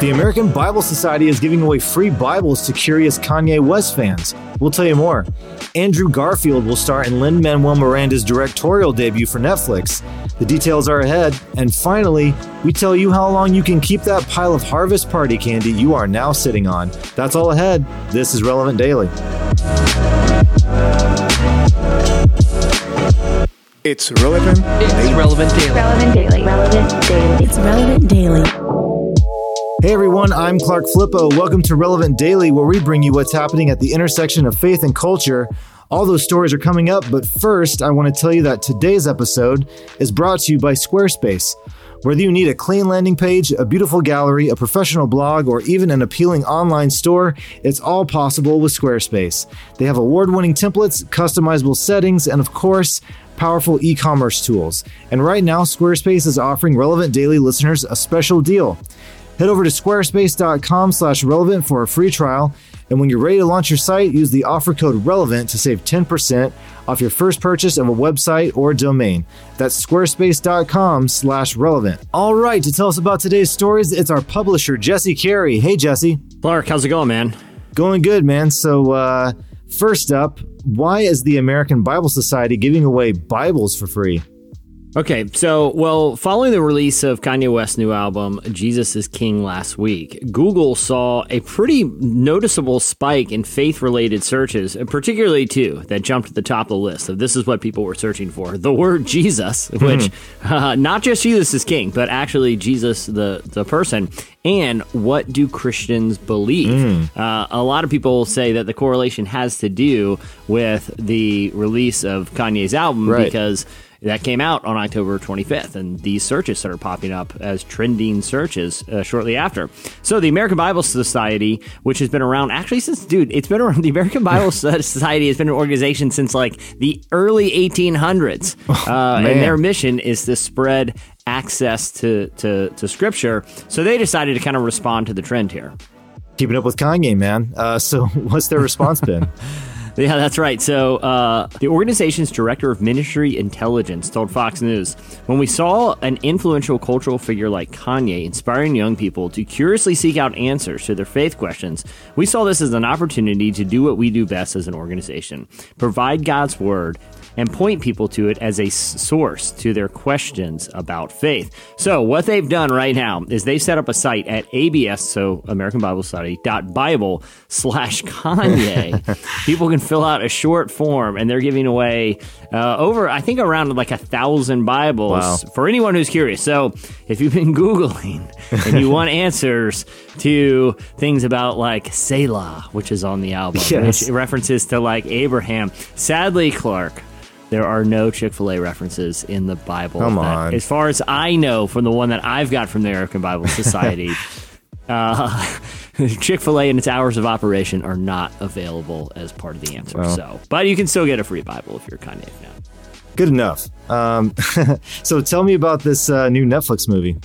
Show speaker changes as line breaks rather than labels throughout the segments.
The American Bible Society is giving away free Bibles to curious Kanye West fans. We'll tell you more. Andrew Garfield will star in Lin Manuel Miranda's directorial debut for Netflix. The details are ahead. And finally, we tell you how long you can keep that pile of Harvest Party candy you are now sitting on. That's all ahead. This is Relevant Daily.
It's relevant.
It's relevant daily.
Relevant Daily. Relevant Daily.
It's relevant daily.
Hey everyone, I'm Clark Flippo. Welcome to Relevant Daily, where we bring you what's happening at the intersection of faith and culture. All those stories are coming up, but first, I want to tell you that today's episode is brought to you by Squarespace. Whether you need a clean landing page, a beautiful gallery, a professional blog, or even an appealing online store, it's all possible with Squarespace. They have award winning templates, customizable settings, and of course, powerful e commerce tools. And right now, Squarespace is offering Relevant Daily listeners a special deal. Head over to squarespace.com slash relevant for a free trial. And when you're ready to launch your site, use the offer code relevant to save 10% off your first purchase of a website or domain. That's squarespace.com slash relevant. All right, to tell us about today's stories, it's our publisher, Jesse Carey. Hey, Jesse.
Clark, how's it going, man?
Going good, man. So, uh, first up, why is the American Bible Society giving away Bibles for free?
Okay, so, well, following the release of Kanye West's new album, Jesus is King, last week, Google saw a pretty noticeable spike in faith related searches, particularly two that jumped to the top of the list. of this is what people were searching for the word Jesus, which uh, not just Jesus is King, but actually Jesus, the, the person, and what do Christians believe? Uh, a lot of people say that the correlation has to do with the release of Kanye's album
Right.
because that came out on October 25th, and these searches started popping up as trending searches uh, shortly after. So, the American Bible Society, which has been around actually since, dude, it's been around. The American Bible Society has been an organization since like the early 1800s, uh, and their mission is to spread access to, to, to Scripture. So, they decided to kind of respond to the trend here.
Keeping up with Kanye, man. Uh, so, what's their response been?
Yeah, that's right. So, uh, the organization's director of ministry intelligence told Fox News when we saw an influential cultural figure like Kanye inspiring young people to curiously seek out answers to their faith questions, we saw this as an opportunity to do what we do best as an organization provide God's word and point people to it as a source to their questions about faith. So, what they've done right now is they set up a site at ABS, so American Bible Study, dot Bible slash Kanye. people can fill out a short form and they're giving away uh, over, I think, around like a thousand Bibles
Wow.
for anyone who's curious. So, if you've been Googling and you want answers to things about like Selah, which is on the album,
Yes.
which references to like Abraham, sadly, Clark. There are no Chick fil A references in the Bible.
Come
that-
on.
As far as I know from the one that I've got from the American Bible Society, uh, Chick fil A and its hours of operation are not available as part of the answer.
Well.
So, But you can still get a free Bible if you're Kanye fan.
Good enough. Um, so, tell me about this uh, new Netflix movie.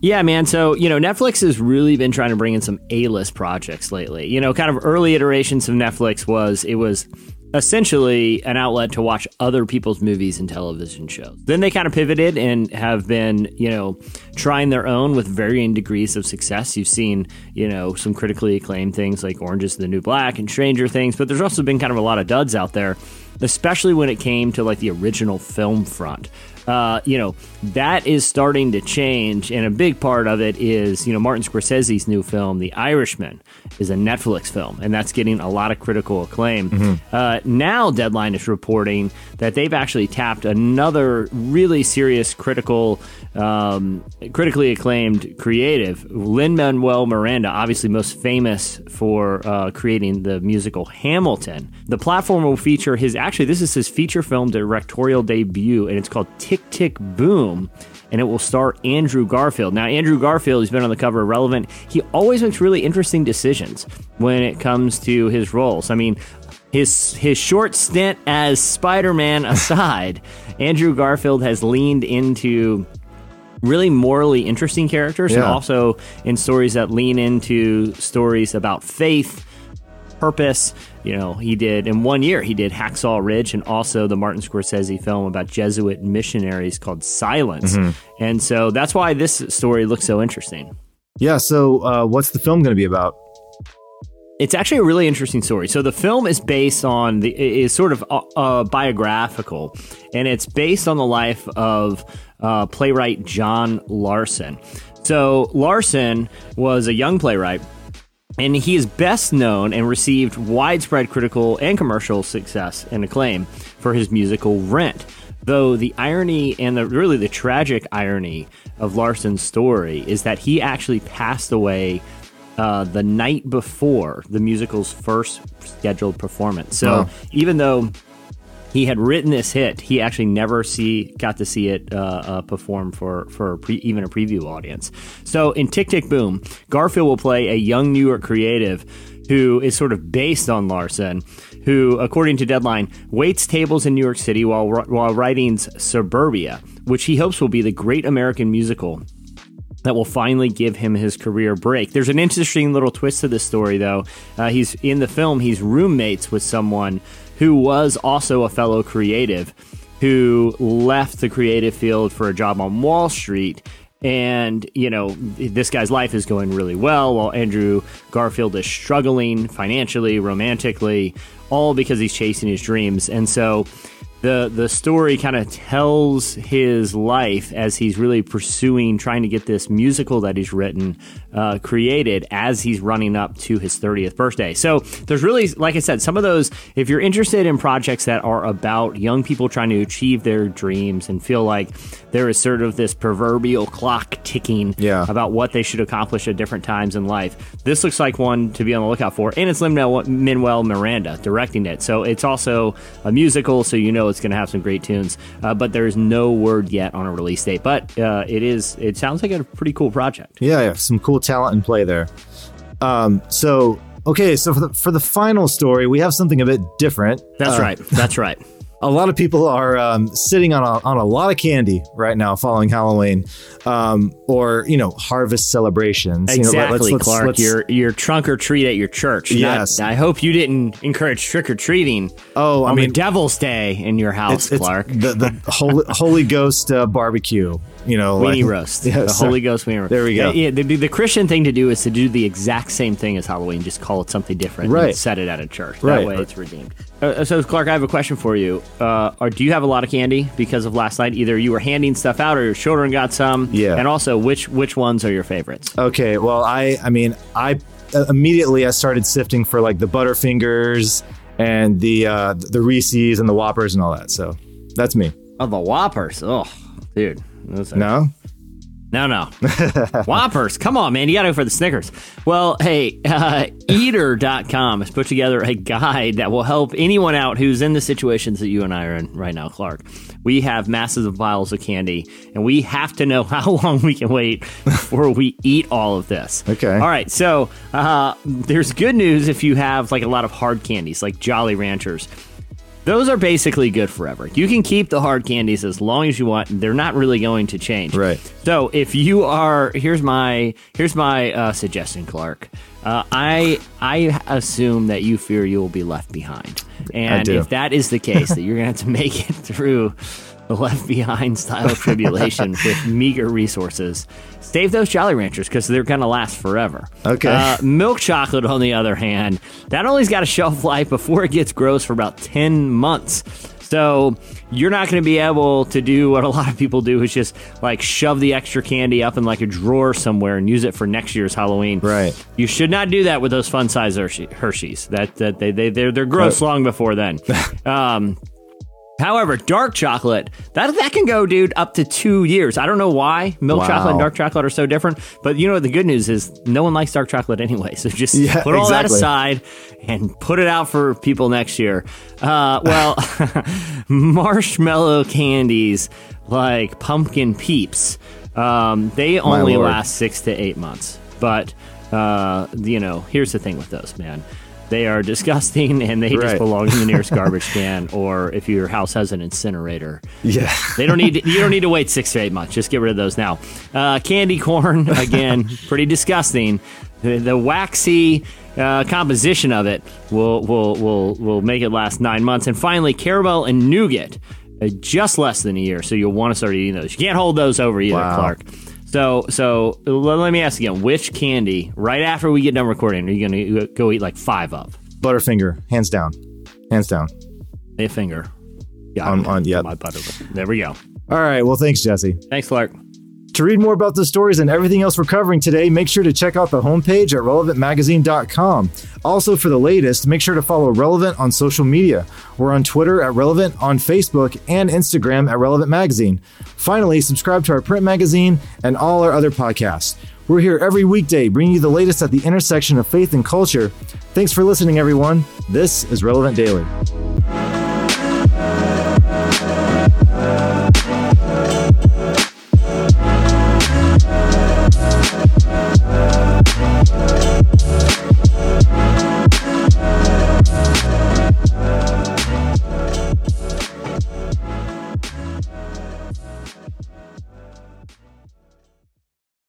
Yeah, man. So, you know, Netflix has really been trying to bring in some A list projects lately. You know, kind of early iterations of Netflix was it was essentially an outlet to watch other people's movies and television shows. Then they kind of pivoted and have been, you know, trying their own with varying degrees of success. You've seen, you know, some critically acclaimed things like Orange is the New Black and Stranger Things, but there's also been kind of a lot of duds out there, especially when it came to like the original film front uh, you know, that is starting to change. And a big part of it is, you know, Martin Scorsese's new film, The Irishman, is a Netflix film, and that's getting a lot of critical acclaim. Uh, now, Deadline is reporting that they've actually tapped another really serious critical, um, critically acclaimed creative, Lin Manuel Miranda, obviously most famous for uh, creating the musical Hamilton. The platform will feature his actually this is his feature film directorial debut, and it's called Tick Tick Boom. And it will star Andrew Garfield. Now, Andrew Garfield, he's been on the cover of Relevant. He always makes really interesting decisions when it comes to his roles. I mean, his his short stint as Spider-Man aside, Andrew Garfield has leaned into really morally interesting characters and also in stories that lean into stories about faith purpose you know he did in one year he did hacksaw ridge and also the martin scorsese film about jesuit missionaries called silence and so that's why this story looks so interesting
Yeah. So, uh, what's the film going to be about?
It's actually a really interesting story. So the film is based on the is sort of uh, uh, biographical, and it's based on the life of uh, playwright John Larson. So Larson was a young playwright, and he is best known and received widespread critical and commercial success and acclaim for his musical Rent. Though the irony and the really the tragic irony of Larson's story is that he actually passed away uh, the night before the musical's first scheduled performance. So
Wow.
even though he had written this hit, he actually never see got to see it uh, uh, perform for for pre, even a preview audience. So in Tick Tick Boom, Garfield will play a young New York creative who is sort of based on Larson, who, according to Deadline, waits tables in New York City while while writing's Superbia, which he hopes will be the great American musical that will finally give him his career break. There's an interesting little twist to this story, though. Uh, he's in the film. He's roommates with someone who was also a fellow creative, who left the creative field for a job on Wall Street. And, you know, this guy's life is going really well while Andrew Garfield is struggling financially, romantically, all because he's chasing his dreams. And so the the story kind of tells his life as he's really pursuing trying to get this musical that he's written uh, created as he's running up to his 30th birthday. So there's really like i said some of those if you're interested in projects that are about young people trying to achieve their dreams and feel like there is sort of this proverbial clock ticking
Yeah.
about what they should accomplish at different times in life this looks like one to be on the lookout for. And it's Lin-Manuel Miranda directing it. So it's also a musical so you know it's going to have some great tunes, uh, but there's no word yet on a release date. But uh, it is. It sounds like a pretty cool project.
Yeah, yeah, some cool talent in play there. Um, so okay, so for the for the final story, we have something a bit different.
That's
Uh,
right. That's right.
A lot of people are um, sitting on a, on a lot of candy right now following Halloween, um, or you know, harvest celebrations. You know, let-
Exactly,
let's- let's-
Clark.
let's-
your your trunk or treat at your church. Not-
Yes.
I hope you didn't encourage trick or treating.
Oh, I mean-
the Devil's Day in your house,
it's, it's
Clark.
the the Holy, Holy Ghost uh, barbecue. You know,
Weenie
like-
roast.
Yeah,
the
sorry.
Holy Ghost weenie roast.
There we go.
Yeah, the, the Christian thing to do is to do the exact same thing as Halloween, just call it something different.
Right.
And set it at a church.
Right.
That way it's redeemed. Uh, so, Clark, I have a question for you. Uh, or do you have a lot of candy because of last night? Either you were handing stuff out or your children got some.
Yeah.
And also, which which ones are your favorites?
Okay, well, I I mean, I uh, immediately I started sifting for like the Butterfingers and the uh, the Reese's and the Whoppers and all that. So that's me.
Oh, the Whoppers. Oh, dude. Those
No,
No, no. Whoppers. Come on, man. You got to go for the Snickers. Well, hey, uh, eater.com has put together a guide that will help anyone out who's in the situations that you and I are in right now, Clark. We have massive piles of candy, and we have to know how long we can wait before we eat all of this.
Okay.
All right. So uh, there's good news if you have like a lot of hard candies, like Jolly Ranchers. Those are basically good forever. You can keep the hard candies as long as you want. They're not really going to change.
Right.
So if you are, here's my here's my uh, suggestion, Clark. Uh, I I assume that you fear you will be left behind, and if that is the case, that you're going to have to make it through left behind style tribulation with meager resources. Save those Jolly Ranchers because they're going to last forever.
Okay.
Uh, milk chocolate, on the other hand, that only's got a shelf life before it gets gross for about 10 months. So you're not going to be able to do what a lot of people do, which is just like shove the extra candy up in like a drawer somewhere and use it for next year's Halloween.
Right.
You should not do that with those fun size Hershey, Hershey's. That that they they they're, they're gross long before then. um, However, dark chocolate that that can go, dude, up to two years. I don't know why milk
Wow.
chocolate and dark chocolate are so different, but you know the good news is? No one likes dark chocolate anyway. So just
Yeah,
put all that aside and put it out for people next year. Uh, well, marshmallow candies like pumpkin peeps, um, they only last six to eight months. But uh, you know, here's the thing with those, man. They are disgusting and they just belong in the nearest garbage can, or if your house has an incinerator,
yeah,
they don't need you don't need to wait six to eight months. Just get rid of those now. Uh, candy corn again, pretty disgusting. The, the waxy uh, composition of it will will will will make it last nine months. And finally, caramel and nougat, uh, just less than a year. So you'll want to start eating those. You can't hold those over either,
Wow.
Clark. So, so let me ask again: Which candy, right after we get done recording, are you going to go eat like five of?
Butterfinger, hands down, hands down.
A finger. Yeah,
On- on- yeah.
my butter. There we go.
All right. Well, thanks, Jesse.
Thanks, Clark.
To read more about the stories and everything else we're covering today, make sure to check out the homepage at relevantmagazine.com. Also, for the latest, make sure to follow Relevant on social media. We're on Twitter at Relevant, on Facebook, and Instagram at Relevant Magazine. Finally, subscribe to our print magazine and all our other podcasts. We're here every weekday bringing you the latest at the intersection of faith and culture. Thanks for listening, everyone. This is Relevant Daily.